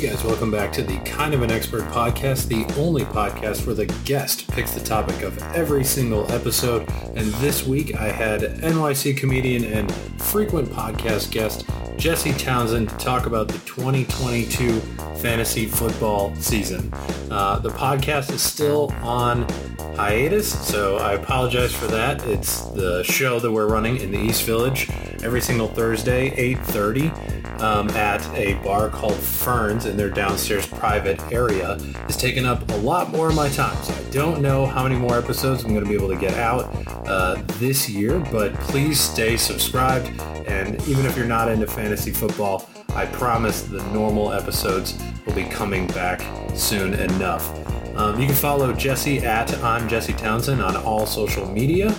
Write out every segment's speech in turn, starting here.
Guys, welcome back to the Kind of an Expert podcast, the only podcast where the guest picks the topic of every single episode. And this week I had NYC comedian and frequent podcast guest Jesse Townsend to talk about the 2022 fantasy football season. Uh, the podcast is still on hiatus, so I apologize for that. It's the show that we're running in the East Village every single Thursday, 8.30, um, at a bar called Ferns in their downstairs private area. It's taken up a lot more of my time, so I don't know how many more episodes I'm going to be able to get out uh, this year, but please stay subscribed, and even if you're not into fantasy football, I promise the normal episodes will be coming back soon enough. Um, you can follow Jesse at I'm Jesse Townsend on all social media.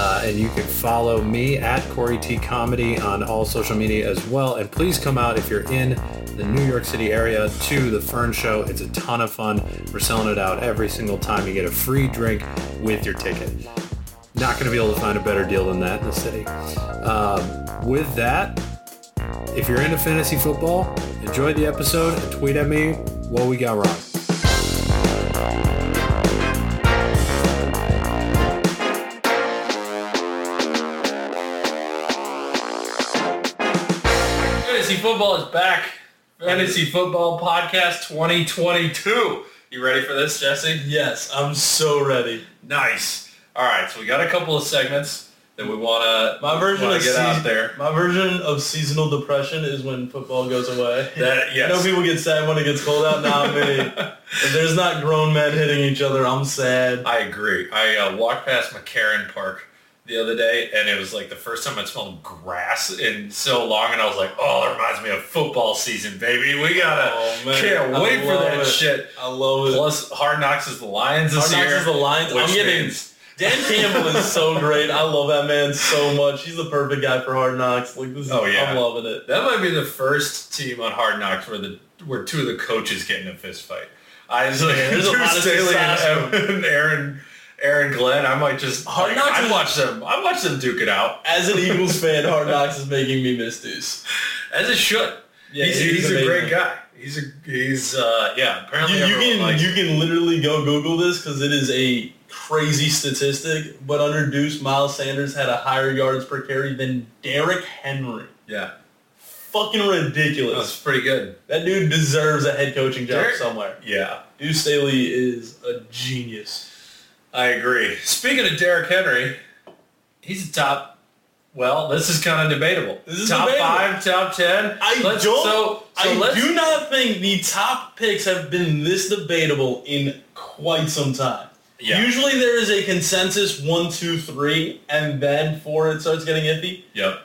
Uh, and you can follow me at Corey T Comedy on all social media as well. And please come out if you're in the New York City area to the Fern Show. It's a ton of fun. We're selling it out every single time. You get a free drink with your ticket. Not going to be able to find a better deal than that in the city. Um, with that, if you're into fantasy football, enjoy the episode and tweet at me what we got wrong. Fantasy football is back. Fantasy football podcast 2022. You ready for this, Jesse? Yes, I'm so ready. Nice. All right, so we got a couple of segments that we want to My version of get out there. My version of seasonal depression is when football goes away. That yes. I know people get sad when it gets cold out. Not me. if there's not grown men hitting each other, I'm sad. I agree. I uh, walked past McCarren Park the other day, and it was like the first time I smelled grass in so long, and I was like, "Oh, that reminds me of football season, baby. We gotta Oh, man. can't I wait for that it. shit." I love it. Plus, Hard Knocks is the Lions this Hard Knocks is the Lions. I'm getting means- Dan Campbell is so great. I love that man so much. He's the perfect guy for Hard Knocks. Like this is, Oh, yeah. I'm loving it. That might be the first team on Hard Knocks where the where two of the coaches get in a fist fight. I was like, Yeah, there's a lot of Staley and, and Aaron Aaron Glenn. I might just Hard Knocks I watch them. I watch them duke it out As an Eagles fan, Hard Knocks is making me miss Deuce. as it should. Yeah, he's, he's he's a great guy. He's a he's uh yeah. You, Apparently you everyone can you can literally go Google this because it is a crazy statistic. But under Deuce, Miles Sanders had a higher yards per carry than Derrick Henry. yeah. Fucking ridiculous. That's pretty good. That dude deserves a head coaching job Derrick- somewhere. Yeah, Deuce Staley is a genius. I agree. Speaking of Derrick Henry, he's a top. Well, this is kind of debatable. This is top debatable. five, top ten. I Let's- don't. So, so I do not think the top picks have been this debatable in quite some time. Yeah. Usually there is a consensus one, two, three, and then four it starts getting iffy. Yep.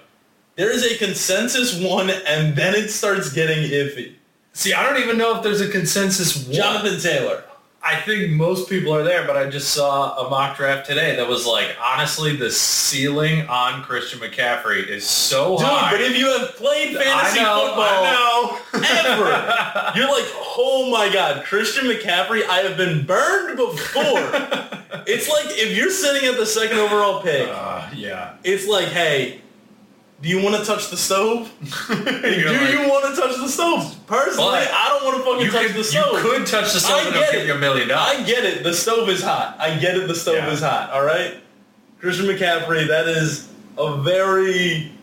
There is a consensus one, and then it starts getting iffy. See, I don't even know if there's a consensus one. Jonathan Taylor. I think most people are there, but I just saw a mock draft today that was like, honestly, the ceiling on Christian McCaffrey is so Dude, high. but if you have played fantasy I know, football I know. ever, you're like, oh my god, Christian McCaffrey, I have been burned before. it's like if you're sitting at the second overall pick, Uh, yeah. it's like, hey, do you want to touch the stove? do like- you want to touch the stove? Personally, I don't want to fucking touch could, the stove. you could touch the stove I and get it. you a million dollars. I get it. The stove is hot. I get it. The stove Yeah. is hot. All right. Christian McCaffrey. That is a very.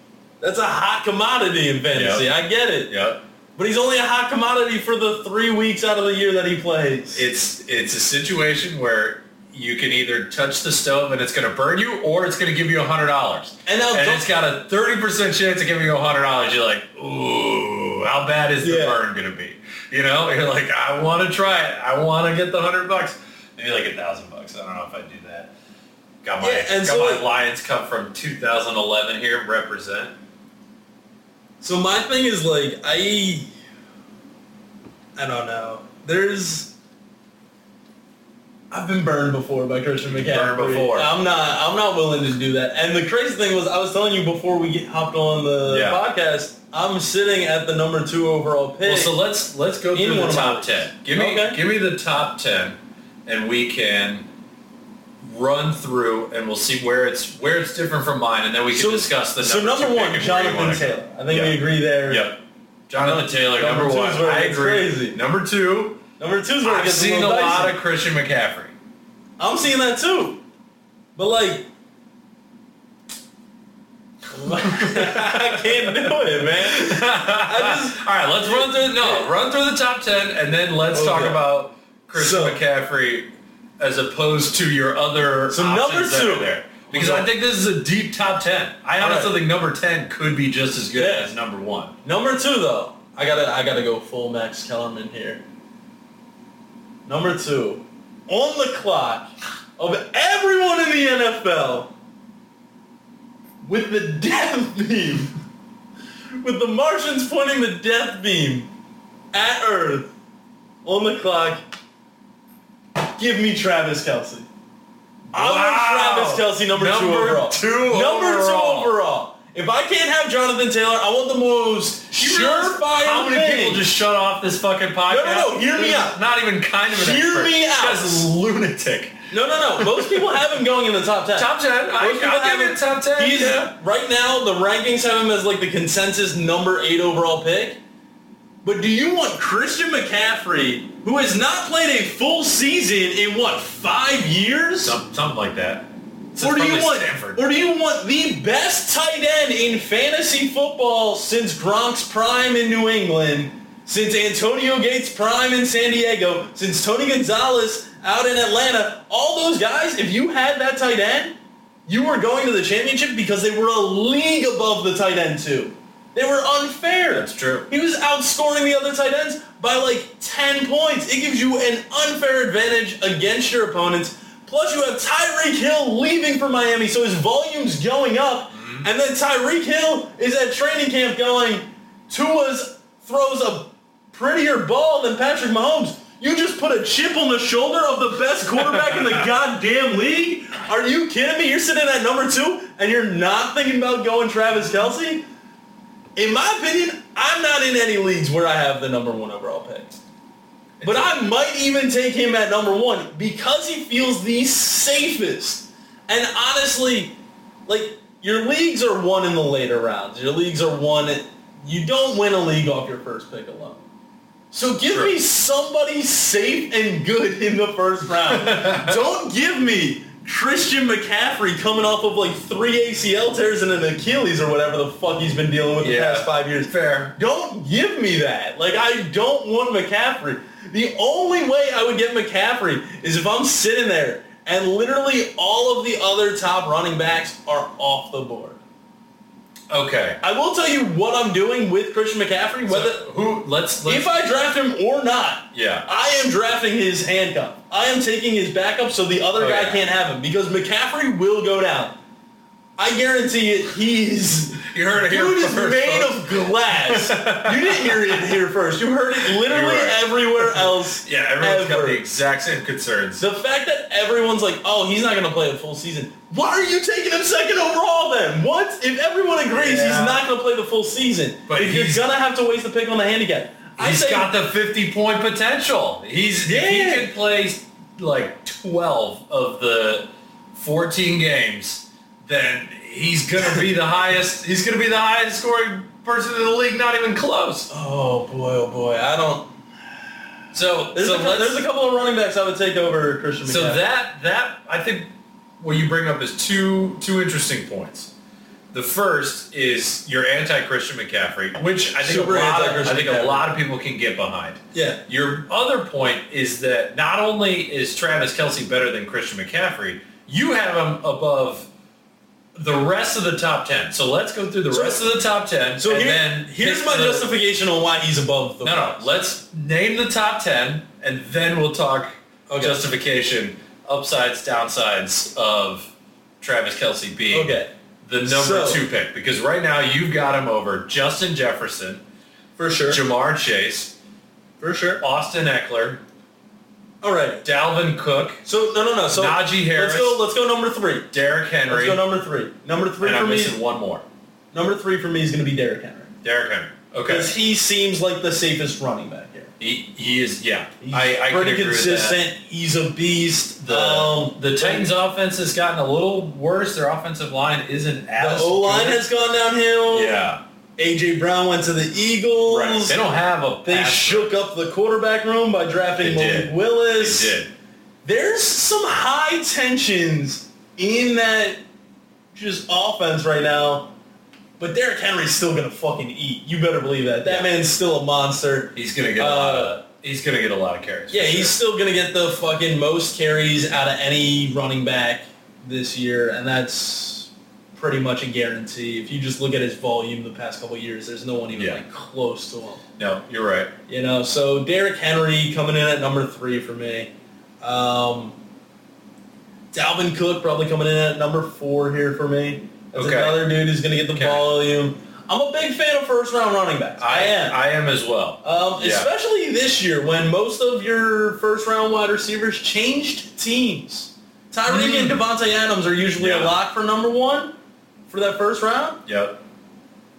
That's a hot commodity in fantasy. Yep. I get it. Yep. But he's only a hot commodity for the three weeks out of the year that he plays. It's it's a situation where you can either touch the stove and it's going to burn you, or it's going to give you a hundred dollars. and and it's got a thirty percent chance of giving you a hundred dollars. You're like, ooh, how bad is the Yeah. burn going to be? You know, you're like, I want to try it. I want to get the hundred bucks. Maybe like a thousand bucks. I don't know if I do that. Got my Yeah, and got so my it- Lions Cup from 2011 here. Represent. So my thing is like I I don't know. There's I've been burned before by Christian You've McCaffrey. burned before. I'm not I'm not willing to do that. And the crazy thing was I was telling you before we get hopped on the Yeah. podcast, I'm sitting at the number two overall pick. Well, so let's let's go In through the of my top ten. Give me Okay. give me the top ten, and we can run through and we'll see where it's where it's different from mine, and then we can So- discuss the so number, number one, pick and where you Jonathan. Taylor. I think Yeah. we agree there. Yep. Jonathan Taylor, Number number, one. is where it I agree. crazy. Number two, Number two is where it I've gets seen a little lot dicey. of Christian McCaffrey. I'm seeing that too. But like, I can't do it, man. I just All right, let's run through. No, run through the top ten, and then let's oh, talk Okay. about Christian So- McCaffrey as opposed to your other. So options number that are two. there, because I think this is a deep top ten. I honestly Alright. think number ten could be just as good Yeah. as number one. number two though. I gotta I gotta go full Max Kellerman here. Number two, on the clock of everyone in the NFL with the death beam, with the Martians pointing the death beam at Earth on the clock. Give me Travis Kelce. I Wow. want Travis Kelce number, two Number overall. two number two overall. If I can't have Jonathan Taylor, I want the most surefire How many thing. people just shut off this fucking podcast? no, no, hear me out. Not even kind of an Hear expert. me This out. a lunatic. No, no, no. Most people have him going in the top ten. Top ten. I, Most people I'll give him- it top ten. He's yeah. right now. The rankings have him as like the consensus number eight overall pick. But do you want Christian McCaffrey, who has not played a full season in what five years? Some, something like that. Or do you want, Stanford. or do you want the best tight end in fantasy football since Gronk's prime in New England, since Antonio Gates' prime in San Diego, since Tony Gonzalez out in Atlanta? All those guys, if you had that tight end, you were going to the championship because they were a league above the tight end too. They were unfair. That's true. He was outscoring the other tight ends by like 10 points. It gives you an unfair advantage against your opponents. Plus you have Tyreek Hill leaving for Miami, so his volume's going up. Mm-hmm. And then Tyreek Hill is at training camp going, Tua's throws a prettier ball than Patrick Mahomes. You just put a chip on the shoulder of the best quarterback in the goddamn league? Are you kidding me? You're sitting at number two and you're not thinking about going Travis Kelce? In my opinion, I'm not in any leagues where I have the number one overall pick. But I might even take him at number one because he feels the safest. And honestly, like your leagues are won in the later rounds. Your leagues are won. At, you don't win a league off your first pick alone. So give True. me somebody safe and good in the first round. don't give me Christian McCaffrey coming off of like three ACL tears and an Achilles or whatever the fuck he's been dealing with the Yeah. past five years. Fair. Don't give me that. Like I don't want McCaffrey. The only way I would get McCaffrey is if I'm sitting there and literally all of the other top running backs are off the board. Okay. I will tell you what I'm doing with Christian McCaffrey. Whether So, who? Let's. let's if I draft him or not, yeah. I am drafting his handcuff. I am taking his backup so the other Oh, guy yeah. can't have him because McCaffrey will go down. I guarantee it. He's You heard it here Dude is first, made folks. of glass. you didn't hear it here first. You heard it literally right. everywhere else. Yeah, everyone's got the exact same concerns. The fact that everyone's like, oh, he's not going to play a full season. Why are you taking him second overall then? What? If everyone agrees Yeah. he's not going to play the full season, But if you're going to have to waste the pick on the handicap. I He's say, got the 50 point potential. He's Yeah. he can play like 12 of the 14 games, then he's gonna be the highest. He's gonna be the highest scoring person in the league. Not even close. oh boy, oh boy, I don't. So There's, so a, cou- there's a couple of running backs I would take over Christian McCaffrey. So that that I think what you bring up is two two interesting points. The first is your anti-Christian McCaffrey, which I think Super a lot of, I think a lot of people can get behind. yeah, Your other point is that not only is Travis Kelce better than Christian McCaffrey, you have him above the rest of the top ten. So let's go through the So- rest of the top ten. So and here- then here's my the- justification on why he's above the No, no. Let's name the top ten, and then we'll talk Okay. justification, upsides, downsides of Travis Kelce being Okay. the number So- two pick. Because right now you've got him over Justin Jefferson, For sure. Ja'Marr Chase, For sure. Austin Ekeler, All right. Dalvin Cook, So no, no, no. So Najee Harris. Let's go. Let's go number three. Derrick Henry. Let's go number three. Number three and for I'm me. missing one more. Number three for me is going to be Derrick Henry Derrick Henry. Okay. because he seems like the safest running back here. He, he is, yeah. He's I, I pretty can agree with that. consistent. He's a beast. The, um, the Titans offense has gotten a little worse. Their offensive line isn't as. the O line has gone downhill. Yeah. AJ Brown went to the Eagles. Right. They don't have a They shook up the quarterback room by drafting Malik. Willis. They did. There's some high tensions in that just offense right now. But Derrick Henry's still gonna fucking eat. You better believe that. That man's still a monster. He's gonna get a lot Uh, of. He's gonna get a lot of carries. Yeah, for he's still gonna get the fucking most carries out of any running back this year, and that's pretty much a guarantee. If you just look at his volume the past couple years, there's no one even Yeah. like close to him. No, you're right. You know, so Derrick Henry coming in at number three for me. Um, Dalvin Cook probably coming in at number four here for me. That's Okay. another dude who's going to get the Okay. volume. I'm a big fan of first round running backs. I am. I am as well. Um, Yeah. Especially this year when most of your first round wide receivers changed teams. Tyreek and Davante Adams are usually a Mm. Lock for number one for that first round. Yep.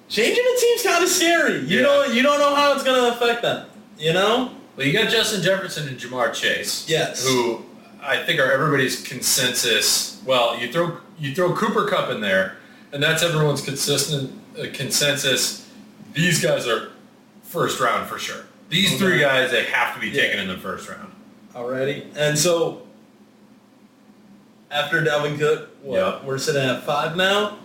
Changing the team's kind of scary. You Yeah. don't you don't know how it's going to affect them. You know? Well, you got Justin Jefferson and Ja'Marr Chase. Yes. Who I think are everybody's consensus. Well, you throw you throw Cooper Kupp in there, and that's everyone's consistent uh, consensus. These guys are first round for sure. These three guys they have to be Yeah. taken in the first round. Alrighty. And so after Dalvin Cook, what, Yep. we're sitting at five now.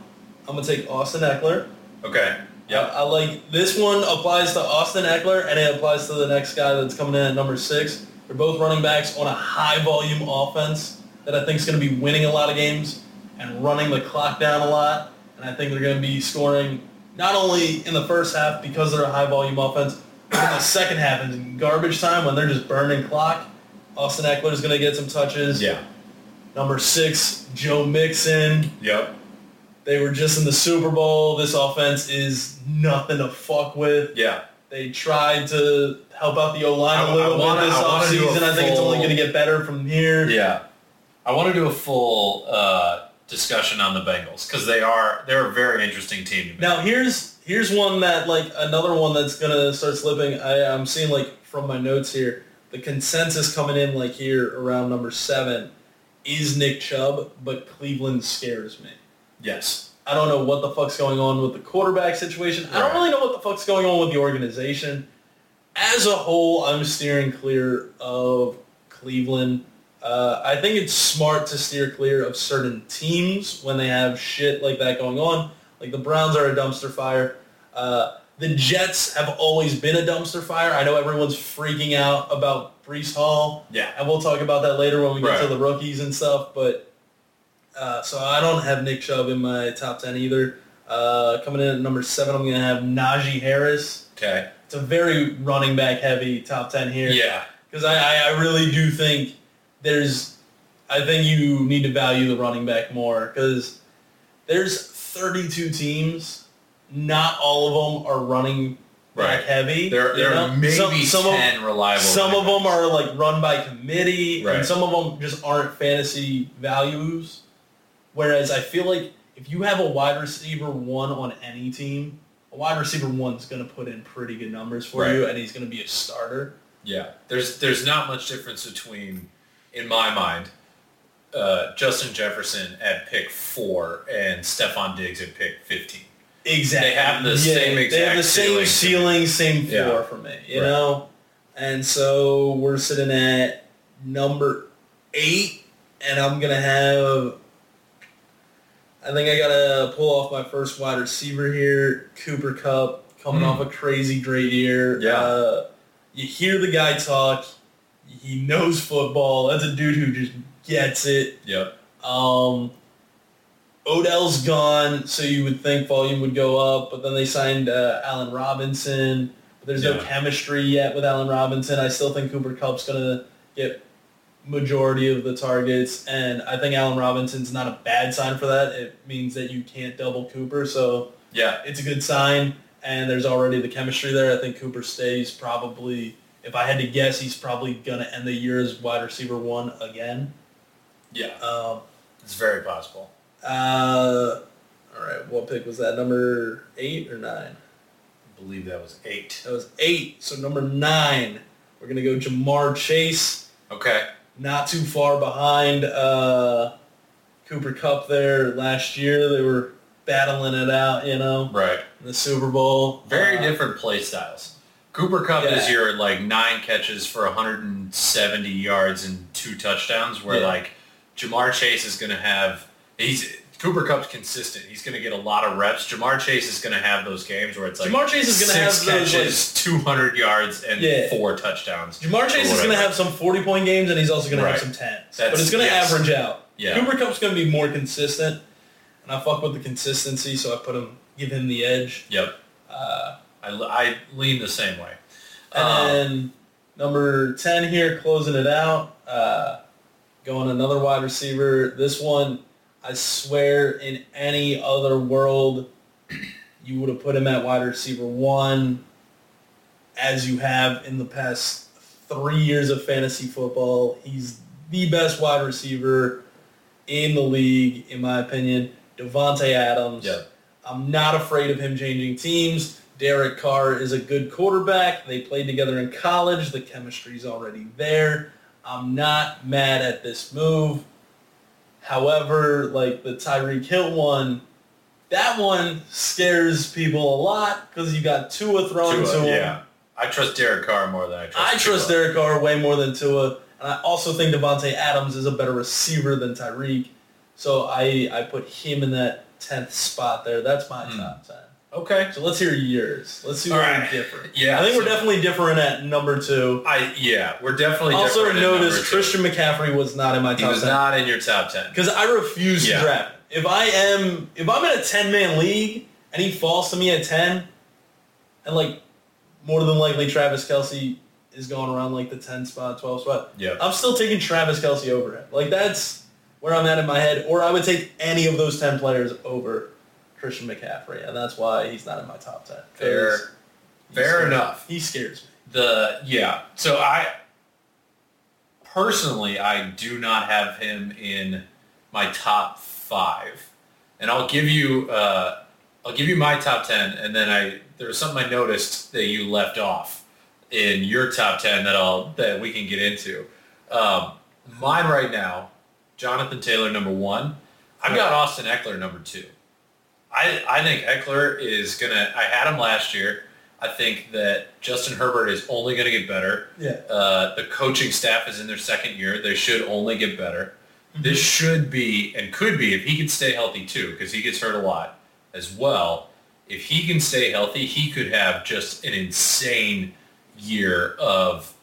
I'm gonna take Austin Ekeler. Okay. Yep. I, I like this one applies to Austin Ekeler and it applies to the next guy that's coming in at number six. They're both running backs on a high volume offense that I think is going to be winning a lot of games and running the clock down a lot. And I think they're going to be scoring not only in the first half because they're a high volume offense, but in the second half in garbage time when they're just burning clock. Austin Ekeler is going to get some touches. Yeah. Number six, Joe Mixon. Yep. They were just in the Super Bowl. This offense is nothing to fuck with. Yeah. They tried to help out the O-line I- a little bit this offseason. I think it's only going to get better from here. Yeah. I want to do a full uh, discussion on the Bengals because they are they're a very interesting team to. Now here's here's one that like another one that's gonna start slipping. I, I'm seeing like from my notes here, the consensus coming in like here around number seven is Nick Chubb, but Cleveland scares me. Yes. I don't know what the fuck's going on with the quarterback situation. I don't really know what the fuck's going on with the organization. As a whole, I'm steering clear of Cleveland. Uh, I think it's smart to steer clear of certain teams when they have shit like that going on. Like the Browns are a dumpster fire. Uh, the Jets have always been a dumpster fire. I know everyone's freaking out about Breece Hall. Yeah. And we'll talk about that later when we get Right. to the rookies and stuff. But uh, so I don't have Nick Chubb in my top ten either. Uh, coming in at number seven, I'm gonna have Najee Harris. Okay. It's a very running back heavy top ten here. Yeah. Because I, I, I really do think there's, I think you need to value the running back more because there's 32 teams. Not all of them are running back Right. heavy. There, there know? are maybe some, some of- reliable. some of them are like run by committee, Right. and some of them just aren't fantasy values. Whereas I feel like if you have a wide receiver one on any team, a wide receiver one's going to put in pretty good numbers for Right. you, and he's going to be a starter. Yeah, there's there's not much difference between, in my mind, uh, Justin Jefferson at pick four and Stefon Diggs at pick fifteen. Exactly. They have the same They have the same ceiling ceiling, same floor Yeah. for me. You Right. know, and so we're sitting at number eight, and I'm gonna have. I think I gotta pull off my first wide receiver here, Cooper Kupp, coming Hmm. off a crazy great year. Yeah. Uh, you hear the guy talk. He knows football. That's a dude who just gets it. Yep. Um, Odell's gone, so you would think volume would go up, but then they signed uh, Allen Robinson. But there's no chemistry yet with Allen Robinson. I still think Cooper Kupp's gonna get majority of the targets, and I think Allen Robinson's not a bad sign for that. It means that you can't double Cooper, so Yeah. it's a good sign. And there's already the chemistry there. I think Cooper stays probably. If I had to guess, he's probably gonna end the year as wide receiver one again. Yeah. Um, It's very possible. Uh, all right. What pick was that? Number eight or nine? I believe that was eight. That was eight. So number nine, we're gonna go Ja'Marr Chase. Okay. Not too far behind uh, Cooper Kupp there last year. They were battling it out, you know, Right. in the Super Bowl. Very Uh, different play styles. Cooper Kupp Yeah. is your like nine catches for 170 yards and two touchdowns, where Yeah. like Ja'Marr Chase is going to have he's Cooper Kupp's consistent. He's going to get a lot of reps. Ja'Marr Chase is going to have those games where it's like Ja'Marr Chase is gonna six have those, catches, 200 yards, and Yeah. four touchdowns. Ja'Marr Chase is going to have some 40-point games, and he's also going to have some 10s. That's- but it's going to yes. average out. Yeah. Cooper Kupp's going to be more consistent, and I fuck with the consistency, so I put him, give him the edge. Yep. Uh, I, I lean the same way. And Um, then number 10 here, closing it out, uh, going another wide receiver. This one, I swear, in any other world, you would have put him at wide receiver one, as you have in the past three years of fantasy football. He's the best wide receiver in the league, in my opinion. Davante Adams. Yep. I'm not afraid of him changing teams. Derek Carr is a good quarterback. They played together in college. The chemistry's already there. I'm not mad at this move. However, like the Tyreek Hill one, that one scares people a lot because you got Tua throwing Tua, to him. yeah. I trust Derek Carr more than I trust I trust Derek Carr way more than Tua, and I also think Davante Adams is a better receiver than Tyreek. So I I put him in that tenth spot there. That's my Hmm. top ten. Okay. So let's hear yours. Let's see All where right. we're different. Yeah, I think we're definitely different at number two. I yeah, we're definitely Also different in notice number two. Christian McCaffrey was not in my top. He was ten not in your top ten. because I refuse Yeah. to draft. If I am if I'm in a ten man league and he falls to me at ten, and like more than likely Travis Kelce is going around like the ten spot, twelve spot. Yeah. I'm still taking Travis Kelce over him. Like that's where I'm at in my head. Or I would take any of those ten players over Christian McCaffrey, and that's why he's not in my top ten. Fair- fair enough. He scares me. The yeah. So I personally I do not have him in my top five, and I'll give you uh, I'll give you my top ten, and then I there was something I noticed that you left off in your top ten that I'll that we can get into. Um, mine right now, Jonathan Taylor number one. I've got Austin Ekeler number two. I, I think Ekeler is gonna. I had him last year. I think that Justin Herbert is only going to get better. Yeah. Uh, the coaching staff is in their second year. They should only get better. Mm-hmm. This should be and could be if he can stay healthy too, because he gets hurt a lot as well. If he can stay healthy, he could have just an insane year of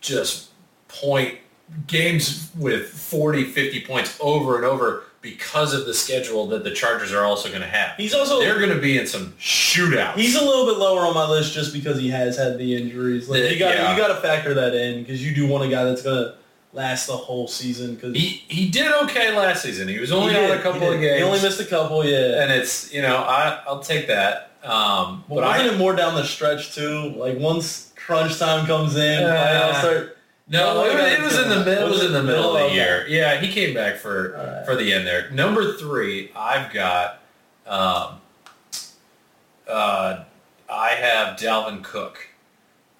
just point games with 40, 50 points over and over because of the schedule that the Chargers are also going to have. He's also They're going to be in some shootouts. He's a little bit lower on my list just because he has had the injuries. Like The- you got yeah. you got to factor that in because you do want a guy that's gonna last the whole season. Because he he did okay last season. He was only on a couple of games. He only missed a couple, yeah. and it's you know I I'll take that. Um, But but wasn't I it more down the stretch too? Like once crunch time comes in, Uh, I'll start. No, it was, it was in the mid- it was in the middle of the Okay. year. Yeah, he came back for Alright. for the end there. Number three, I've got. Um, uh, I have Dalvin Cook.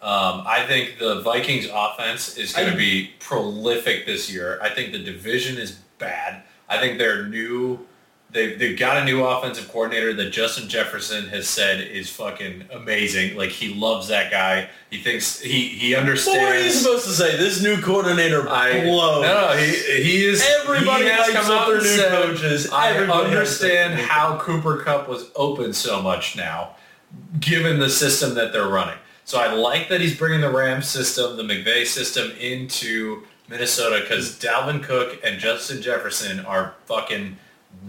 Um, I think the Vikings offense is going to be prolific this year. I think the division is bad. I think their new they've, they've got a new offensive coordinator that Justin Jefferson has said is fucking amazing. Like he loves that guy. He thinks he he understands. What were you supposed to say? This new coordinator I blows. no, no, he he is. Everybody he has come up their new said, coaches. I understand how Cooper Kupp was open so much now, given the system that they're running. So I like that he's bringing the Rams system, the McVay system into Minnesota because Dalvin Cook and Justin Jefferson are fucking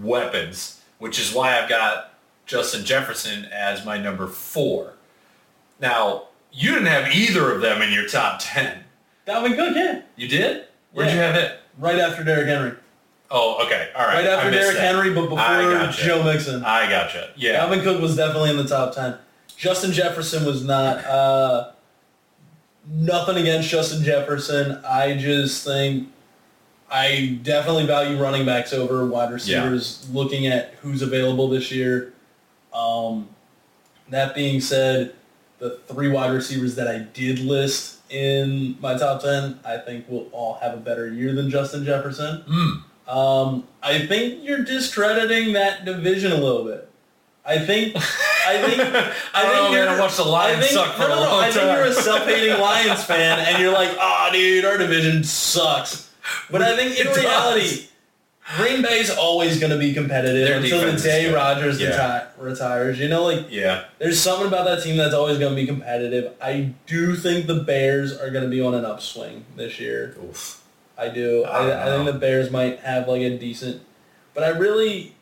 weapons, which is why I've got Justin Jefferson as my number four. Now, you didn't have either of them in your top 10. Dalvin Cook, yeah, You did? Where'd you have it? right after Derrick Henry. Oh, okay. All right. Right after Derrick that. Henry, but before I gotcha. Joe Mixon. I gotcha. Yeah. Dalvin Cook was definitely in the top ten. Justin Jefferson was not. Uh, nothing against Justin Jefferson. I just think I definitely value running backs over wide receivers. Looking at who's available this year. Um, that being said, the three wide receivers that I did list in my top ten, I think will all have a better year than Justin Jefferson. Mm. Um, I think you're discrediting that division a little bit. I think. I think. I, think man. you're- I watched the Lions think, suck for no, no, a long I think you're a self-hating Lions fan, and you're like, "Oh, dude, our division sucks." But I think in reality, Green Bay's always going to be competitive Their until the day. Rodgers Yeah. reti- retires. You know, like Yeah. there's something about that team that's always going to be competitive. I do think the Bears are going to be on an upswing this year. Oof. I do. I I, I think the Bears might have like a decent, but I really,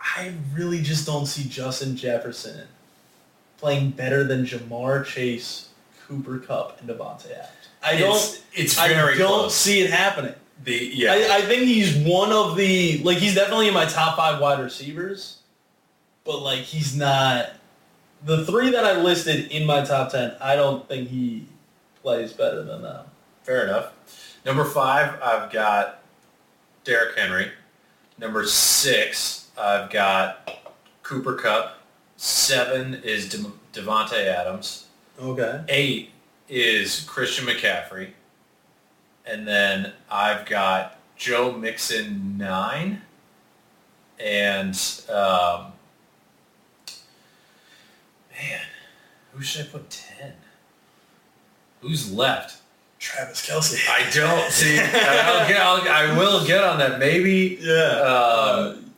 I really just don't see Justin Jefferson playing better than Ja'Marr Chase, Cooper Kupp, and Davante Adams. I don't. It's, it's I very don't close. see it happening. The yeah. I, I think he's one of the like he's definitely in my top five wide receivers, but like he's not the three that I listed in my top ten. I don't think he plays better than them. Fair enough. Number five, I've got Derrick Henry. Number six, I've got Cooper Kupp. Seven is De- Davante Adams. Okay. Eight is Christian McCaffrey. And then I've got Joe Mixon nine. And um, man, who should I put ten? Who's left? Travis Kelce. I don't see. I'll get, I'll, I will get on that. Maybe. yeah. Um,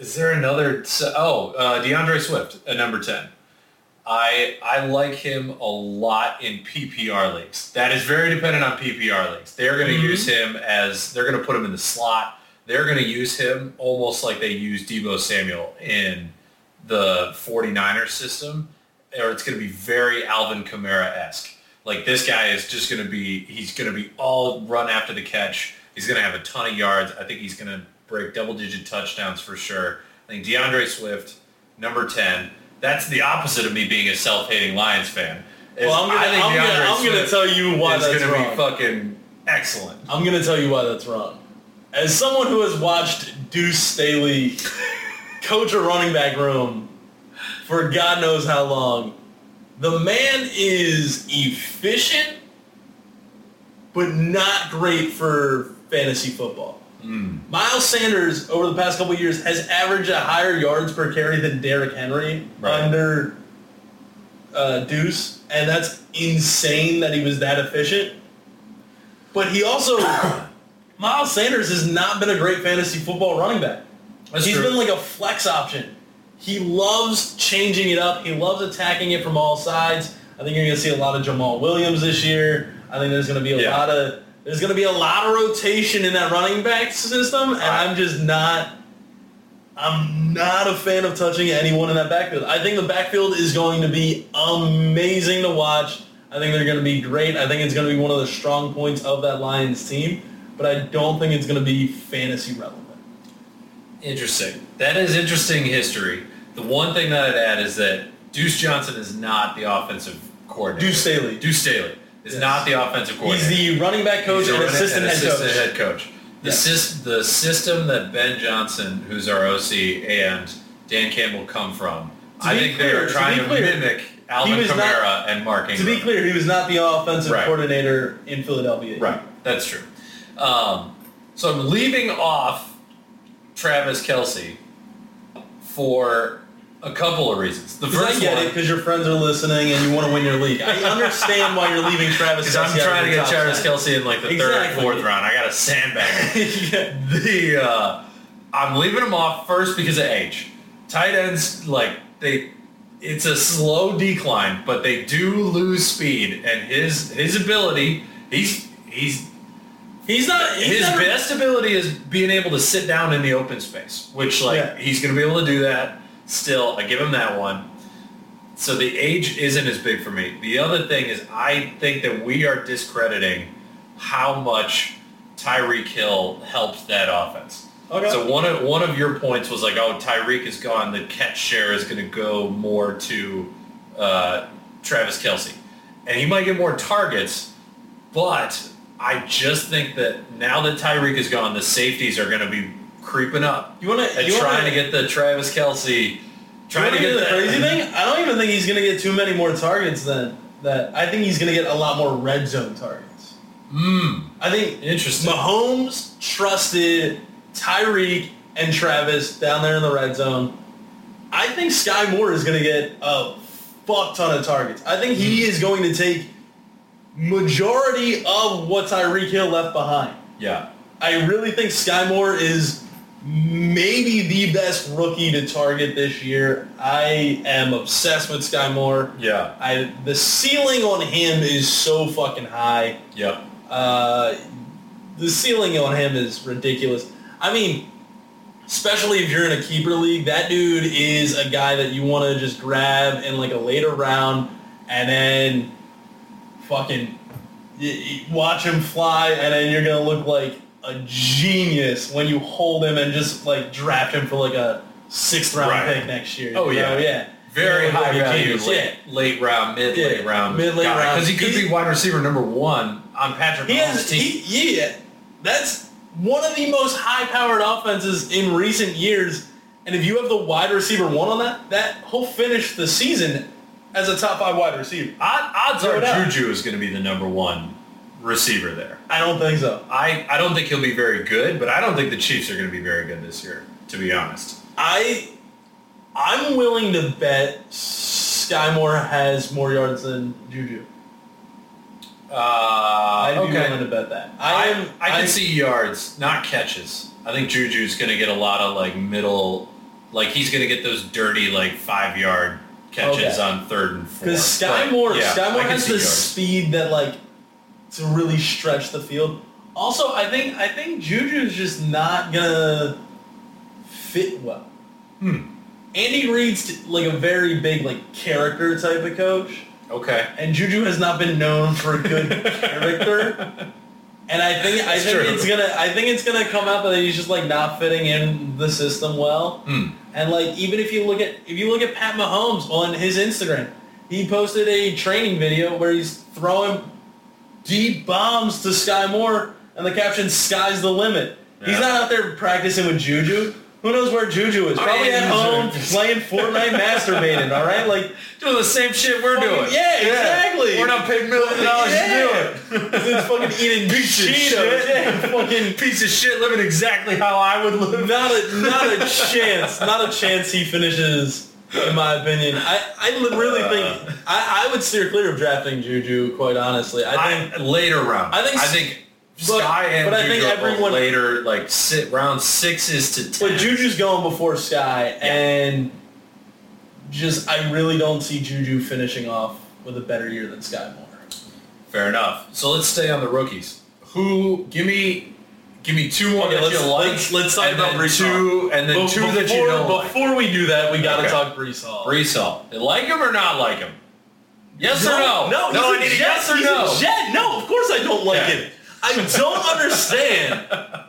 is there another? Oh, uh, D'Andre Swift at number ten. I I like him a lot in PPR leagues. That is very dependent on PPR leagues. They're going to Mhm. use him as they're going to put him in the slot. They're going to use him almost like they use Deebo Samuel in the 49ers system, or it's going to be very Alvin Kamara-esque. Like this guy is just going to be, he's going to be all run after the catch. He's going to have a ton of yards. I think he's going to break double-digit touchdowns for sure. I think D'Andre Swift, number 10. That's the opposite of me being a self-hating Lions fan. well, I'm gonna, I think I'm gonna, I'm gonna tell you why is that's going to wrong. be fucking excellent. I'm gonna tell you why that's wrong. As someone who has watched Deuce Staley coach a running back room for God knows how long, the man is efficient, but not great for fantasy football. Mm. Miles Sanders over the past couple years has averaged a higher yards per carry than Derrick Henry Right. under uh, Deuce, and that's insane that he was that efficient. But he also, Miles Sanders has not been a great fantasy football running back. That's He's true. been like a flex option. He loves changing it up. He loves attacking it from all sides. I think you're going to see a lot of Jamaal Williams this year. I think there's going to be a Yeah. lot of there's going to be a lot of rotation in that running back system, and I'm just not. I'm not a fan of touching anyone in that backfield. I think the backfield is going to be amazing to watch. I think they're going to be great. I think it's going to be one of the strong points of that Lions team, but I don't think it's going to be fantasy relevant. Interesting. That is interesting history. The one thing that I'd add is that Deuce Johnson is not the offensive coordinator. Deuce Staley. Deuce Staley is Yes. not the offensive coordinator. He's the running back coach He's the and assistant head coach. head coach. The, Yes. sys- the system that Ben Johnson, who's our OC, and Dan Campbell come from, To I think clear- they are trying to, clear, mimic Alvin was not- and Mark Ingram. To be clear, he was not the offensive Right. coordinator in Philadelphia. Right, that's true. Um, so I'm leaving off Travis Kelce for a couple of reasons. The Because first I get one, it, because your friends are listening and you want to win your league. I understand why you're leaving Travis because I'm Kelce out of trying to get Travis Kelce in like the third, Exactly. fourth round. I got a sandbag. yeah. the uh, I'm leaving him off first because of age. Tight ends like they, it's a slow decline, but they do lose speed, and his his ability, he's he's He's not. He's his never- best ability is being able to sit down in the open space, which like Yeah. he's going to be able to do that. Still, I give him that one. So the age isn't as big for me. The other thing is I think that we are discrediting how much Tyreek Hill helped that offense. Okay. So one of one of your points was like, oh, Tyreek is gone. The catch share is going to go more to uh, Travis Kelce, and he might get more targets. But I just think that now that Tyreek is gone, the safeties are going to be creeping up You want to? You trying wanna, to get the Travis Kelce. Trying to get the crazy thing. I don't even think he's going to get too many more targets than that. I think he's going to get a lot more red zone targets. Hmm. I think Interesting. Mahomes trusted Tyreek and Travis down there in the red zone. I think Skyy Moore is going to get a fuck ton of targets. I think he hmm. is going to take majority of what Tyreek Hill left behind. Yeah. I really think Skyy Moore is maybe the best rookie to target this year. I am obsessed with Skyy Moore. Yeah. I the ceiling on him is so fucking high. Yeah. Uh, the ceiling on him is ridiculous. I mean, especially if you're in a keeper league, that dude is a guy that you want to just grab in like a later round and then fucking watch him fly, and then you're gonna look like a genius when you hold him and just like draft him for like a sixth round Right. pick next year. Oh, yeah. know? yeah. Very high value, late, late round, mid Yeah, late round, mid-late round. because he could He's- be wide receiver number one on Patrick He Mahomes' team. he, yeah, that's one of the most high-powered offenses in recent years. And if you have the wide receiver one on that, that he'll finish the season as a top five wide receiver. Odd, odds are. Juju is going to be the number one receiver there. I don't think so. I, I don't think he'll be very good, but I don't think the Chiefs are going to be very good this year, to be honest. I, I'm willing to bet Skyy Moore has more yards than Juju. Uh, I'd be okay. willing to bet that. I I, am. I can see yards, not catches. I think Juju's going to get a lot of like middle, like he's going to get those dirty like five yard catches Okay. on third and fourth. Because Skyy But, Moore, yeah, Skyy Moore has the yards. speed that like to really stretch the field. Also, I think I think Juju's just not gonna fit well. Hmm. Andy Reid's like a very big like character type of coach, Okay. and Juju has not been known for a good character. And I think I It's think true. it's gonna I think it's gonna come out that he's just like not fitting in the system well. Hmm. And like even if you look at if you look at Pat Mahomes on his Instagram, he posted a training video where he's throwing deep bombs to Skyy Moore and the caption "Sky's the limit." He's not out there practicing with Juju. Who knows where Juju is? Probably at home playing Fortnite masturbating, all right? Like Doing the same shit we're doing. Yeah, exactly. We're not paid millions of dollars yeah. to do it. It's fucking eating Piece of Cheetos. shit. Yeah, fucking Piece of shit living exactly how I would live. not a not a chance. Not a chance he finishes. In my opinion, I, I really uh. think I, I would steer clear of drafting Juju. Quite honestly, I think I, later round. I think- I think but- Skyy and but I think Juju both everyone- later, like sit round sixes to ten. But Juju's going before Skyy, and just I really don't see Juju finishing off with a better year than Skyy Moore. Fair enough. So let's stay on the rookies. Who? Give me, give me two more Okay, that let's- you like. let's- let's talk about Breece two, and then But two that you before- don't like. Before we do that, we got to Okay. talk Breece Hall. Breece Hall. Like him or not like him? Yes or no? No, no. I need Jet. yes or no. Jet. No, of course I don't like Yeah. it. I don't understand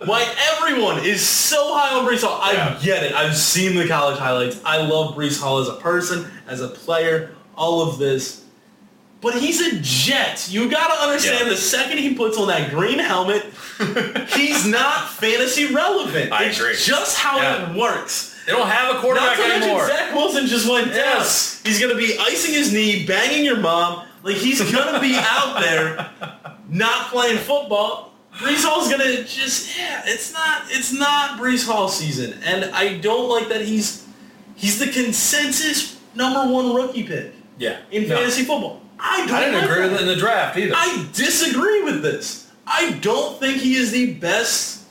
why everyone is so high on Breece Hall. I Yeah. get it. I've seen the college highlights. I love Breece Hall as a person, as a player, all of this. But he's a Jet. You got to understand Yeah. the second he puts on that green helmet, he's not fantasy relevant. I it's agree. just how Yeah. it works. They don't have a Not quarterback to mention anymore. Zach Wilson just went down. Yes. He's gonna be icing his knee, banging your mom. Like he's gonna be out there, not playing football. Breece Hall's gonna just yeah. It's not it's not Breece Hall season, and I don't like that he's he's the consensus number one rookie pick Yeah. in No. fantasy football. I don't. I didn't agree with it in the draft either. I disagree with this. I don't think he is the best,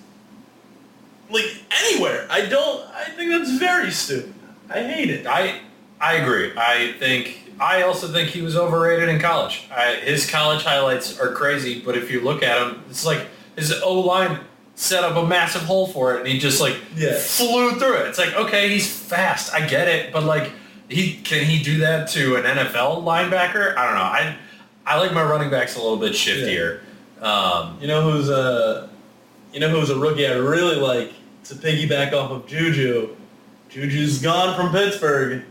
like anywhere. I don't. I think that's very stupid. I hate it. I I agree. I think I also think he was overrated in college. I, his college highlights are crazy, but if you look at him, it's like his O line set up a massive hole for it, and he just like Yeah. flew through it. It's like okay, he's fast. I get it, but like he can he do that to an NFL linebacker? I don't know. I I like my running backs a little bit shiftier. Um, You know who's a, you know who's a rookie I really like to piggyback off of Juju. Juju's gone from Pittsburgh.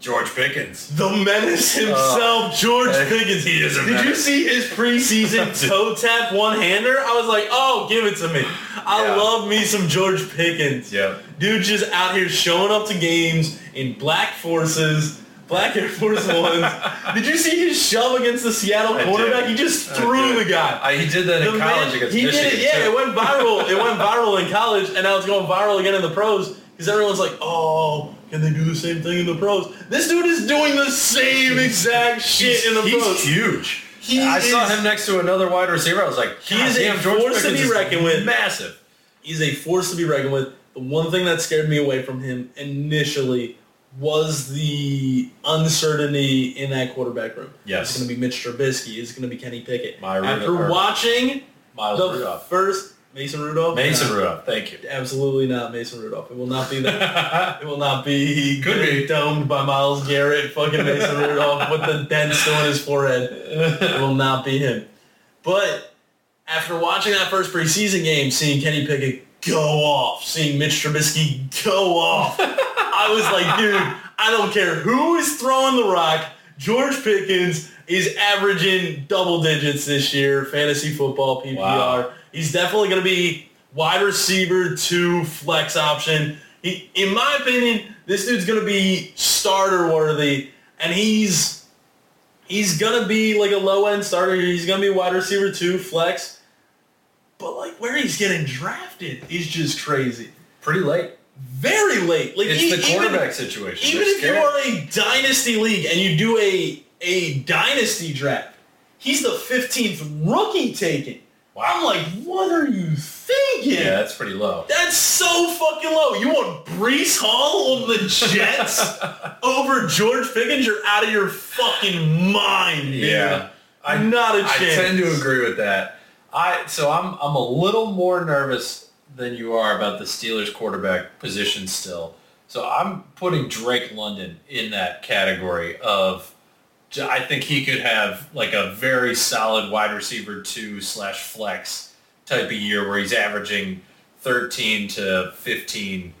George Pickens. The menace himself, George Uh, Pickens. he is a menace. Did you see his preseason toe tap one hander? I was like, oh, give it to me. I Yeah. love me some George Pickens. Yeah. Dude just out here showing up to games in black forces, black Air Force Ones. Did you see his shove against the Seattle quarterback? He just threw the guy. I, he did that in college man- against he Michigan. did it. Yeah, too. it went viral. It went viral in college, and now it's going viral again in the pros because everyone's like, "Oh, can they do the same thing in the pros?" This dude is doing the same exact shit in the he's pros. huge. He I saw him next to another wide receiver. I was like, He "God is a George force to be reckoned with." Massive. He's a force to be reckoned with. The one thing that scared me away from him initially was the uncertainty in that quarterback room. Yes. It's going to be Mitch Trubisky. It's going to be Kenny Pickett. My After Rudolph- watching Miles the Rudolph. first Mason Rudolph. Mason No, Rudolph. Thank you. Absolutely not Mason Rudolph. It will not be that. It will not be Could be. domed by Myles Garrett, fucking Mason Rudolph with the dent still in his forehead. It will not be him. But after watching that first preseason game, seeing Kenny Pickett go off, seeing Mitch Trubisky go off, I was like, dude, I don't care who is throwing the rock. George Pickens is averaging double digits this year, fantasy football PPR. Wow. He's definitely going to be wide receiver two flex option. He, in my opinion, this dude's going to be starter worthy, and he's he's going to be like a low end starter. He's going to be wide receiver two flex, but like where he's getting drafted is just crazy. Pretty late. Very late. Like It's e- the quarterback situation. Even, even They're if you are a dynasty league and you do a a dynasty draft, he's the 15th rookie taken. I'm like, what are you thinking? Yeah, that's pretty low. That's so fucking low. You want Breece Hall on the Jets over George Pickens? You're out of your fucking mind, dude. Yeah. I'm Not a I chance. tend to agree with that. I so I'm I'm a little more nervous than you are about the Steelers quarterback position still. So I'm putting Drake London in that category of I think he could have like a very solid wide receiver two slash flex type of year where he's averaging 13 to 15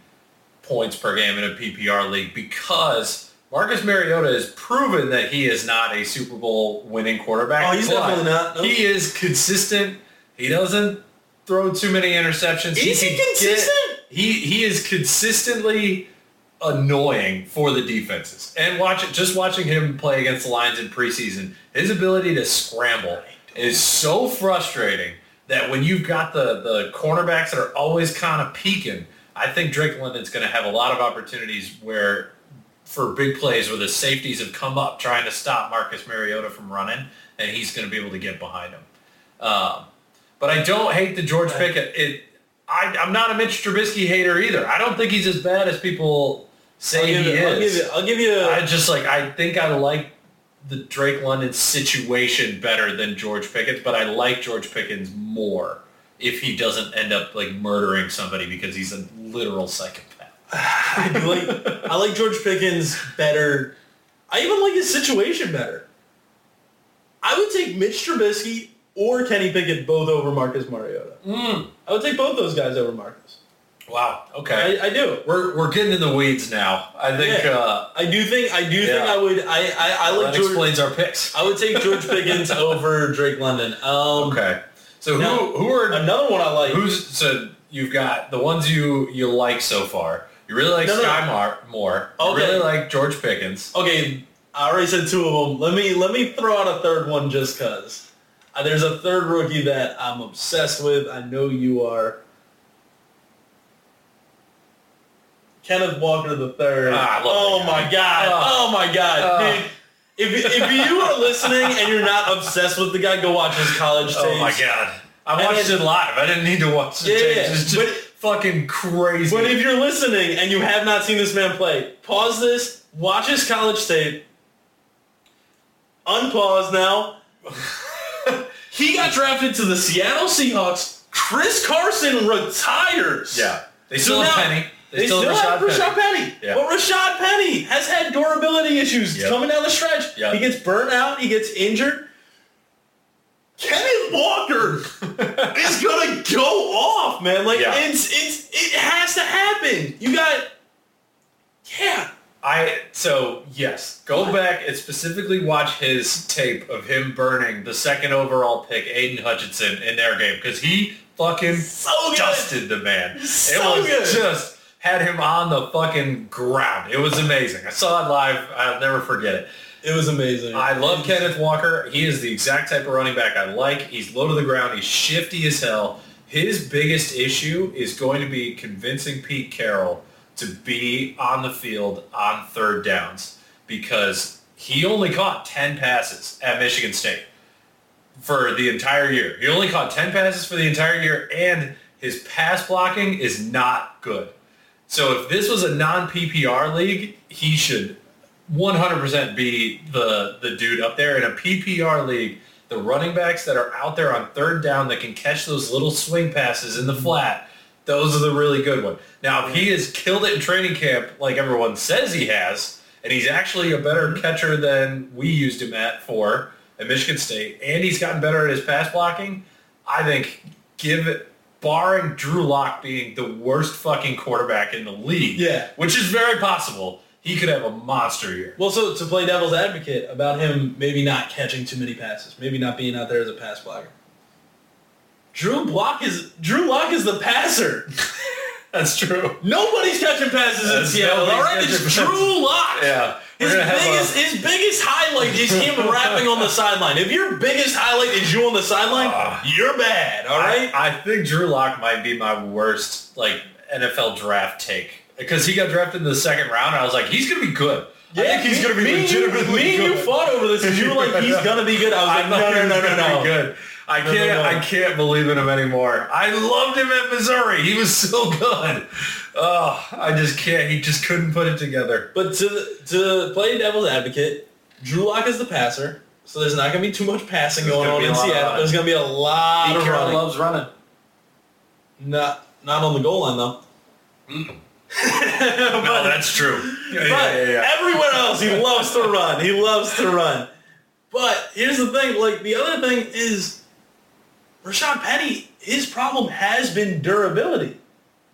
points per game in a PPR league because Marcus Mariota has proven that he is not a Super Bowl winning quarterback. Oh, he's definitely not. Nope. He is consistent. He doesn't throw too many interceptions. Is he get- consistent? he he is consistently annoying for the defenses. And watch it, just watching him play against the Lions in preseason, his ability to scramble is so frustrating that when you've got the, the cornerbacks that are always kind of peeking, I think Drake London's going to have a lot of opportunities where for big plays where the safeties have come up trying to stop Marcus Mariota from running, and he's going to be able to get behind him. Um, but I don't hate the George Pickett. It, I, I'm not a Mitch Trubisky hater either. I don't think he's as bad as people say I'll give, he you, I'll give is. you. I'll give you. I just like I think I like the Drake London situation better than George Pickens, but I like George Pickens more if he doesn't end up like murdering somebody because he's a literal psychopath. I like I like George Pickens better. I even like his situation better. I would take Mitch Trubisky or Kenny Pickett both over Marcus Mariota. Mm. I would take both those guys over Marcus. Wow. Okay. I, I do. we're we're getting in the weeds now. I think Yeah. uh, I do think I do think I would I I, I like that George. explains our picks. I would take George Pickens over Drake London. Um, Okay. So who Now, who are Another one I like. who's so you've got the ones you you like so far. You really like No, Skyy no. Mar- Moore. You Okay. really like George Pickens. Okay, I already said two of them. Let me let me throw out a third one just cause. Uh, there's a third rookie that I'm obsessed with. I know you are. Kenneth Walker the third. Ah, oh my god! Oh. Oh, my god, Oh. dude! If, if you are listening and you're not obsessed with the guy, go watch his college tapes. Oh my god. I watched it live. I didn't need to watch the Yeah, tapes. It's just but- fucking crazy. But if you're listening and you have not seen this man play, pause this, watch his college tape, unpause now. he got drafted to the Seattle Seahawks. Chris Carson retires. yeah. They So still have now- Penny. They, They still, still have Rashad Rashad Penny. Penny. Yeah. But Rashad Penny has had durability issues Yep. coming down the stretch. Yep. He gets burnt out. He gets injured. Kenneth Walker is gonna go off, man. Like Yeah. it's it's it has to happen. You got yeah. I so yes, go back and specifically watch his tape of him burning the second overall pick, Aidan Hutchinson, in their game because he fucking So dusted the man. So it was good. just had him on the fucking ground. It was amazing. I saw it live. I'll never forget it. It was amazing. I love Kenneth Walker. He is the exact type of running back I like. He's low to the ground. He's shifty as hell. His biggest issue is going to be convincing Pete Carroll to be on the field on third downs because he only caught 10 passes at Michigan State for the entire year. He only caught 10 passes for the entire year and his pass blocking is not good. So if this was a non-PPR league, he should 100% be the the dude up there in a PPR league. The running backs that are out there on third down that can catch those little swing passes in the mm-hmm. flat, those are the really good one. Now, if he has killed it in training camp like everyone says he has, and he's actually a better mm-hmm. catcher than we used him at for at Michigan State, and he's gotten better at his pass blocking, I think give it barring Drew Lock being the worst fucking quarterback in the league, Yeah. which is very possible, he could have a monster year. Well, so to play devil's advocate about him maybe not catching too many passes, maybe not being out there as a pass blocker. Drew Block is Drew Lock is the passer. That's true. Nobody's catching passes in Seattle. All right, it's. Drew Lock. Yeah. His biggest, a- his biggest highlight is him rapping on the sideline. If your biggest highlight is you on the sideline, Ah. you're bad. All right. I, I think Drew Lock might be my worst like NFL draft take because he got drafted in the second round. And I was like, he's gonna be good. I think he's me- gonna be me and you- legitimately Me and you fought over this because you were like, he's gonna be good. I was like, no, he no, no, no, no. good. I No, no, can't. no. I can't believe in him anymore. I loved him at Missouri. He was so good. Oh, I just can't. He just couldn't put it together. But to to play devil's advocate, Drew Lock is the passer, so there's not gonna be too much passing There's going on in Seattle. There's gonna be a lot Pete of Carroll running. loves running. Not not on the goal line though. Mm. No, that's true. Yeah, But yeah, yeah, yeah. everywhere else, he loves to run. He loves to run. But here's the thing: like the other thing is, Rashad Penny. His problem has been durability.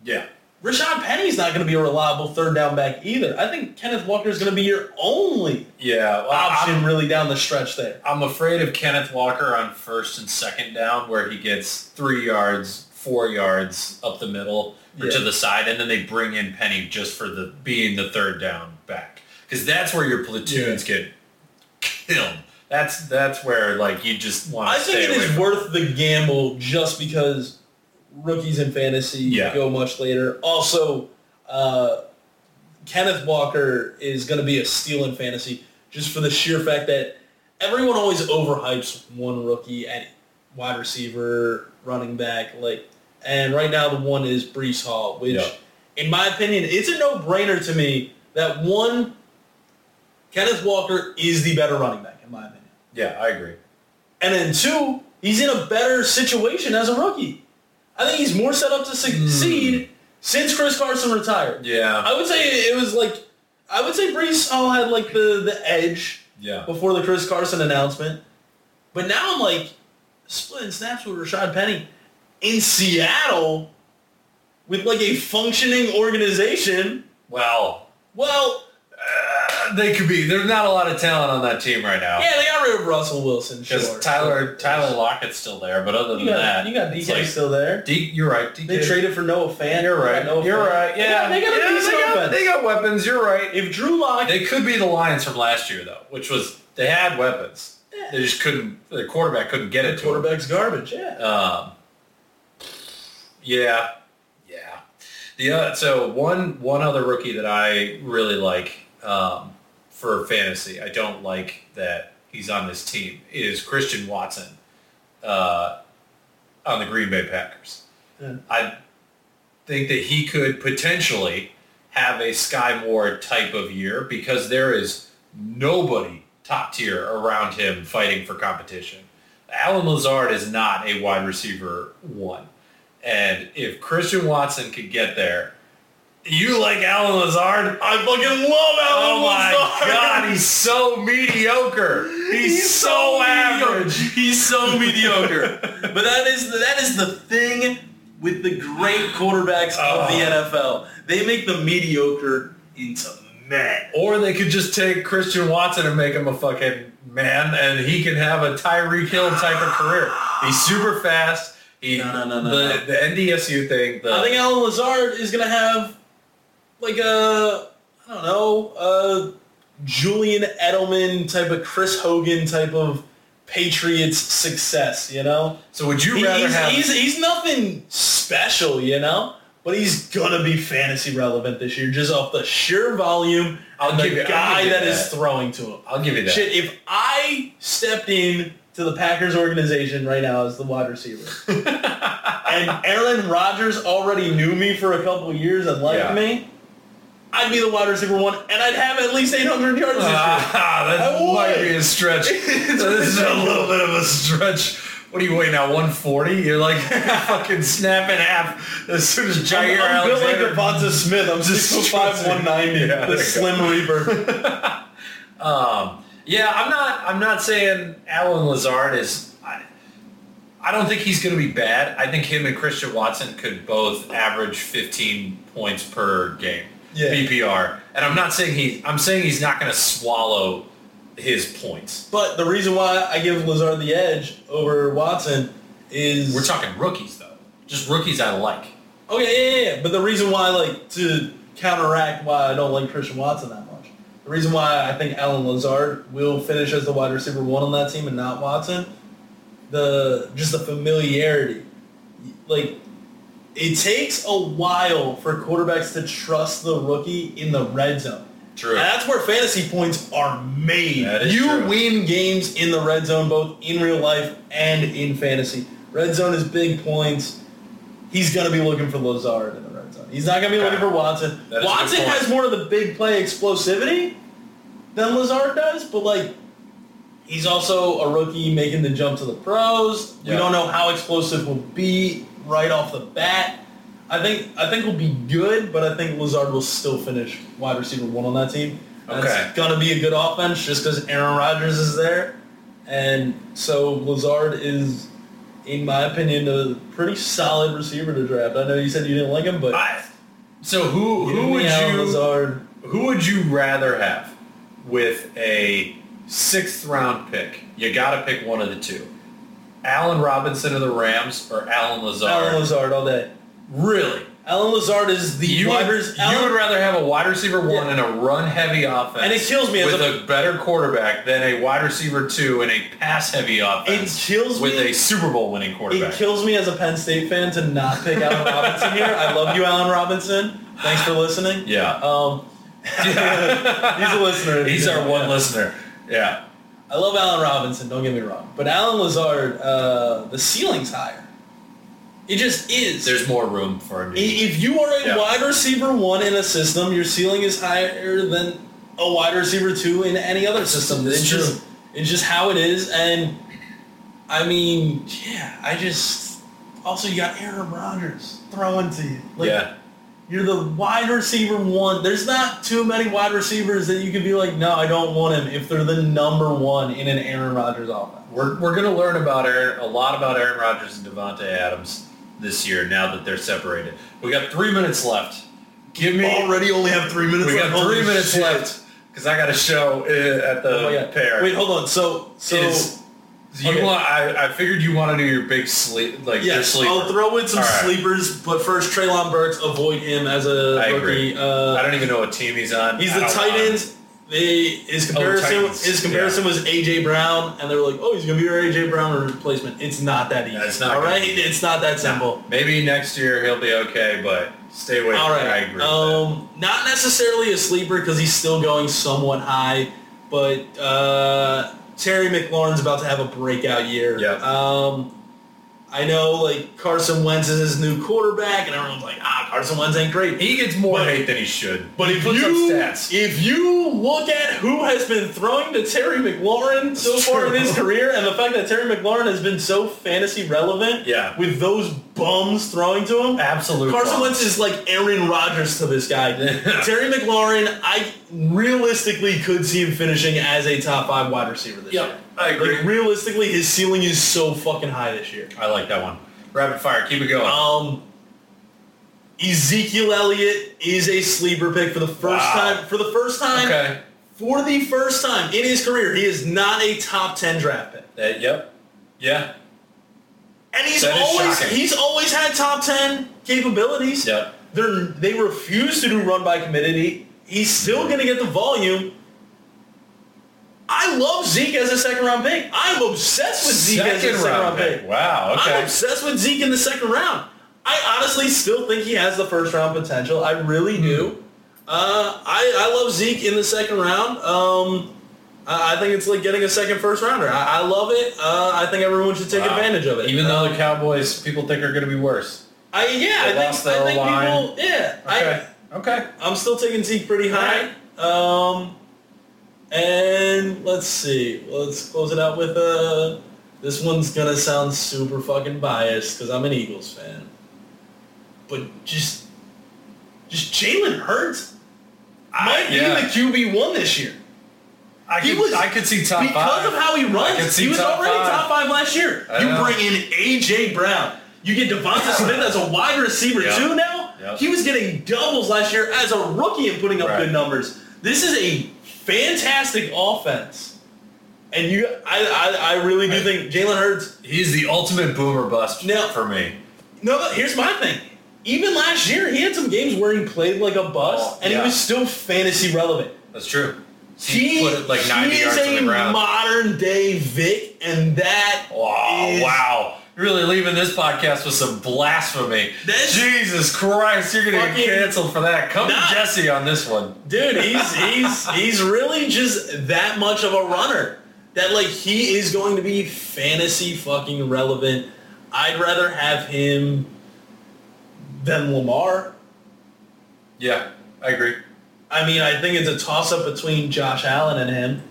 yeah. Rashad Penny's not going to be a reliable third down back either. I think Kenneth Walker is going to be your only Yeah. well, I'm- option really down the stretch there. I'm afraid of Kenneth Walker on first and second down where he gets three yards, four yards up the middle or to the side, and then they bring in Penny just for the being the third down back. Because that's where your platoons get killed. That's that's where like you just want I think it is worth the gamble just because rookies in fantasy Yeah. go much later. Also, uh, Kenneth Walker is going to be a steal in fantasy just for the sheer fact that everyone always overhypes one rookie at wide receiver, running back, like, and right now the one is Breece Hall, which, Yeah. in my opinion, it's a no-brainer to me that one, Kenneth Walker is the better running back, in my opinion. Yeah, I agree. And then two, he's in a better situation as a rookie. I think he's more set up to succeed hmm. since Chris Carson retired. Yeah, I would say it was like, I would say Breece Hall had like the, the edge yeah. before the Chris Carson announcement. But now I'm like splitting snaps with Rashad Penny in Seattle with like a functioning organization. Well, Well, they could be. There's not a lot of talent on that team right now. yeah, they got rid of Russell Wilson. Because Sure. Tyler Tyler Lockett's still there, but other than you got, that, you got DK like- still there. D, you're right. DK. They traded for Noah Fant. You're right. Noah You're right. Yeah, they got, they got a yeah, they got, they got weapons. You're right. if Drew Lock, They could be the Lions from last year though, which was they had weapons. Yeah. They just couldn't. The quarterback couldn't get it to them. quarterback's garbage, yeah. Um, yeah, yeah. The uh, so one one other rookie that I really like um, for fantasy. I don't like that he's on this team is Christian Watson uh, on the Green Bay Packers. Yeah. I think that he could potentially have a Skyy Moore type of year because there is nobody top tier around him fighting for competition. Allen Lazard is not a wide receiver one. And if Christian Watson could get there, you like Allen Lazard? I fucking love Allen Oh my Lazard. god, he's so mediocre. He's, so, average. He's so mediocre. But that is that is the thing with the great quarterbacks of the ah. Oh. NFL. They make the mediocre into man. Or they could just take Christian Watson and make him a fucking man, and he can have a Tyreek Hill type of career. He's super fast. He, No, no, no, no, the, no. the NDSU thing. The, I think Allen Lazard is gonna have like a I don't know, a Julian Edelman type of Chris Hogan type of Patriots success, you know? So would you He- rather he's, have? he's, he's nothing special, you know? But he's gonna be fantasy relevant this year, just off the sheer volume I'll and the give you- guy you that is throwing to him. I'll give you that. Shit, if I stepped in to the Packers organization right now as the wide receiver, and Aaron Rodgers already knew me for a couple years and liked Yeah. me, I'd be the wide receiver one, and I'd have at least 800 yards this year. Ah, that might be a stretch. this is a little bit of a stretch. What are you weighing now? 140? You're like fucking snap in half as soon as Jaire I'm, I'm built like Alexander. Devonta Smith. I'm Just 6'5", trusting. 190, Yeah, the go. Slim Reaper. Um, yeah, I'm not. I'm not saying Allen Lazard is. I, I don't think he's going to be bad. I think him and Christian Watson could both average 15 points per game. Yeah. PPR, and I'm not saying he. I'm saying he's not going to swallow his points. But the reason why I give Lazard the edge over Watson is We're talking rookies though, just rookies I like. Okay, yeah, yeah, yeah. But the reason why, like, to counteract why I don't like Christian Watson that much, the reason why I think Allen Lazard will finish as the wide receiver one on that team and not Watson, the just the familiarity. Like, it takes a while for quarterbacks to trust the rookie in the red zone. True. And that's where fantasy points are made. You true. win games in the red zone, both in real life and in fantasy. Red zone is big points. He's going to be looking for Lazard in the red zone. He's not going to be Okay. looking for Watson. That is a good Watson has more of the big play explosivity than Lazard does, but like he's also a rookie making the jump to the pros. We don't know how explosive will be right off the bat. I think I think we'll be good, but I think Lazard will still finish wide receiver one on that team. And Okay. It's gonna be a good offense just because Aaron Rodgers is there, and so Lazard is, in my opinion, a pretty solid receiver to draft. I know you said you didn't like him, but I, so who who would you Lazard? who would you rather have with a sixth round pick? You got to pick one of the two. Allen Robinson of the Rams or Allen Lazard? Allen Lazard all day. really? Allen Lazard is the You wide would, res- you Allen- would rather have a wide receiver one Yeah. and a run heavy offense, And it kills me as with a- a, better quarterback than a wide receiver two and a pass heavy offense. It kills me with me- a Super Bowl winning quarterback. It kills me as a Penn State fan to not pick Allen Robinson here. I love you, Allen Robinson. Thanks for listening. yeah, Um, he's a listener. he's our one listener. Yeah, I love Allen Robinson. Don't get me wrong, but Allen Lazard, uh, the ceiling's higher. It just is. there's more room for him. If you are a Yeah. wide receiver one in a system, your ceiling is higher than a wide receiver two in any other system. It's It's true. just it's just how it is, and I mean, yeah, I just also you got Aaron Rodgers throwing to you. Like, yeah, You're the wide receiver one. There's not too many wide receivers that you can be like, no, I don't want him if they're the number one in an Aaron Rodgers offense. We're, we're going to learn about Aaron, a lot about Aaron Rodgers and Davante Adams this year now that they're separated. We got three minutes left. Give me Already only have three minutes we left. got three Holy minutes shit. left because I got a show uh, at the Oh pair. Wait, hold on. So, so you okay. want? I, I figured you want to do your big sleep, like your Yes, sleeper. I'll throw in some right. sleepers, but first Treylon Burks, avoid him as a I rookie. agree. Uh, I don't even know what team he's on. he's the tight end. They his comparison Titans. his comparison was AJ Brown, and they were like, "Oh, he's gonna be your AJ Brown replacement." It's not that easy. Yeah, it's not all be. It's not that simple. Maybe next year he'll be okay, but stay away. All from I right. agree. Um, not necessarily a sleeper because he's still going somewhat high, but uh, Terry McLaurin's about to have a breakout year. Yeah. Um, I know like Carson Wentz is his new quarterback, and everyone's like, ah, Carson Wentz ain't great. He gets more But- hate than he should. But he if puts you up stats. if you look at who has been throwing to Terry McLaurin so It's far in his career, and the fact that Terry McLaurin has been so fantasy relevant, Yeah. with those bums throwing to him, absolutely. Carson bums. Wentz is like Aaron Rodgers to this guy. Terry McLaurin, I realistically could see him finishing as a top five wide receiver this Yep, year. I agree. Like realistically, his ceiling is so fucking high this year. I like that one. Rapid fire. Keep it going. Um, Ezekiel Elliott is a sleeper pick for the first Wow. time. For the first time, okay. for the first time in his career, he is not a top ten draft pick. Uh, yep. Yeah. And he's That always he's always had top ten capabilities. Yep. They're they refuse to do run by committee. He's still gonna get the volume. I love Zeke as a second round pick. I'm obsessed with Zeke as a second round pick. Wow. Okay. I'm obsessed with Zeke in the second round. I honestly still think he has the first round potential. I really do. Uh, I, I love Zeke in the second round. Um, I, I think it's like getting a second first rounder. I, I love it. Uh, I think everyone should take Wow. advantage of it. Even though Um, the Cowboys people think are going to be worse. I yeah, They I think I think people yeah. Okay. okay. I I'm still taking Zeke pretty high. Um, and let's see. Let's close it out with uh. This one's gonna sound super fucking biased because I'm an Eagles fan. But just, just Jalen Hurts might yeah. be the QB one this year. I He could, was- I could see top because five. of how he runs. He was top already five. top five last year. I You know. bring in AJ Brown. You get Devonta Smith as a wide receiver Yep. too now. Yep. He was getting doubles last year as a rookie and putting up Right. good numbers. This is a fantastic offense. And you, I, I, I really do think Jalen Hurts. He's the ultimate boomer bust Now- for me. No, but here's my thing. Even last year, he had some games where he played like a bust, Oh, and yeah. he was still fantasy relevant. That's true. He, put it like 90 he yards is on the a ground. modern day Vic, and that Wow, is- wow. Really leaving this podcast with some blasphemy. That's- Jesus Christ, you're going to Fucking- get canceled for that. Come Nah. to Jesse on this one. Dude, he's he's he's really just that much of a runner that like he is going to be fantasy fucking relevant. I'd rather have him than Lamar. Yeah, I agree. I mean, I think it's a toss up between Josh Allen and him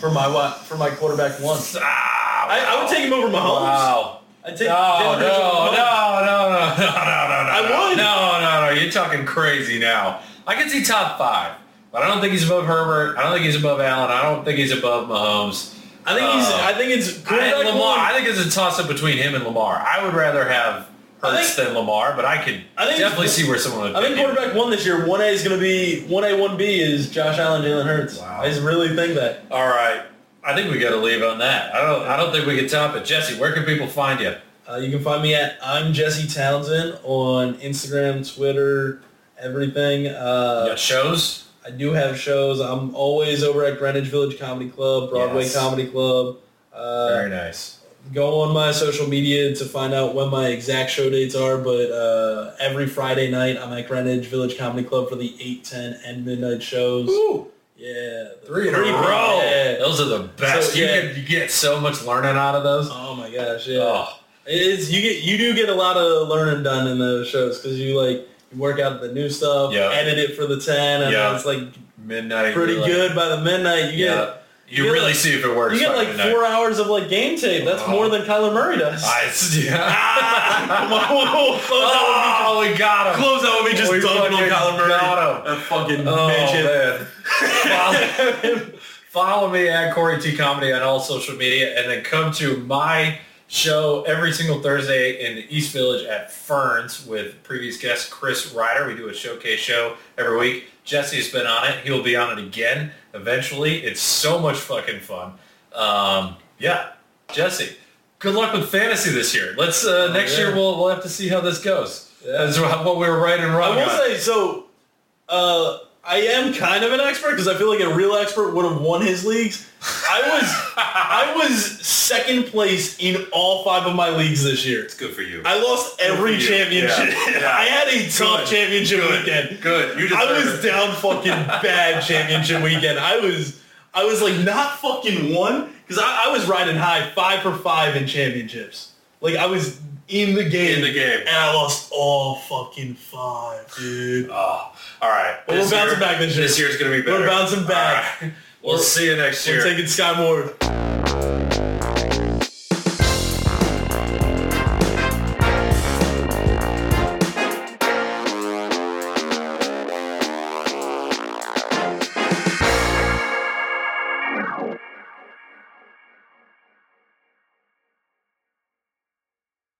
for my for my quarterback one. Ah, I, I would take him over Mahomes. Wow. I'd take No, no, over no, no, no, no, no, no, no. I no. would. No, no, no. You're talking crazy now. I can see top five, but I don't think he's above Herbert. I don't think he's above Allen. I don't think he's above Mahomes. I think he's. Uh, I think it's I, Lamar, one. I think it's a toss up between him and Lamar. I would rather have Hurts than Lamar, but I could I think definitely see where someone would I think pick him. quarterback one this year. One A is going to be one A, one B is Josh Allen, Jalen Hurts. Wow. I just really think that. All right. I think we got to leave on that. I don't. I don't think we can top it. Jesse, where can people find you? Uh, you can find me at I'm Jesse Townsend on Instagram, Twitter, everything. You Uh, got shows? I do have shows. I'm always over at Greenwich Village Comedy Club, Broadway Yes. Comedy Club. Uh, Very nice. go on my social media to find out when my exact show dates are. But uh, every Friday night, I'm at Greenwich Village Comedy Club for the 8, 10, and midnight shows. Ooh, Yeah, three in a row. yeah. Those are the best. So, you, yeah. get, you get so much learning out of those. Oh my gosh, yeah. Oh, It's you get you do get a lot of learning done in those shows because you like you work out the new stuff, Yeah. edit it for the ten, and Yeah. it's like midnight. pretty like- good by the midnight. You get Yeah. You, you really like- see if it works. you get like midnight. four hours of like game tape. That's Oh. more than Kyler Murray does. I, Ah, come on, close out oh, we got with him. me. Close out with me just dunking on Kyler Murray. got him. That fucking Oh, midget. man. Follow, follow me at Corey T Comedy on all social media, and then come to my show every single Thursday in the East Village at Ferns with previous guest Chris Ryder. We do a showcase show every week. Jesse's been on it. He'll be on it again eventually. It's so much fucking fun. Um, yeah, Jesse. Good luck with fantasy this year. Let's uh, next yeah. year we'll we'll have to see how this goes. Yeah. That's what we were right and wrong. I will on. say so. Uh, I am kind of an expert because I feel like a real expert would have won his leagues. I was I was second place in all five of my leagues this year. It's good for you. I lost every championship. Yeah, yeah. I had a tough Good. championship Good. weekend. Good. You I was it. down fucking bad championship weekend. I was I was like not fucking one because I, I was riding high five for five in championships. Like I was in the game. In the game. And I lost all fucking five, dude. Oh, all right. But we're bouncing year- back this year. This year's gonna be better. We're bouncing back. Right. We'll see you next year. We're taking Skyy Moore.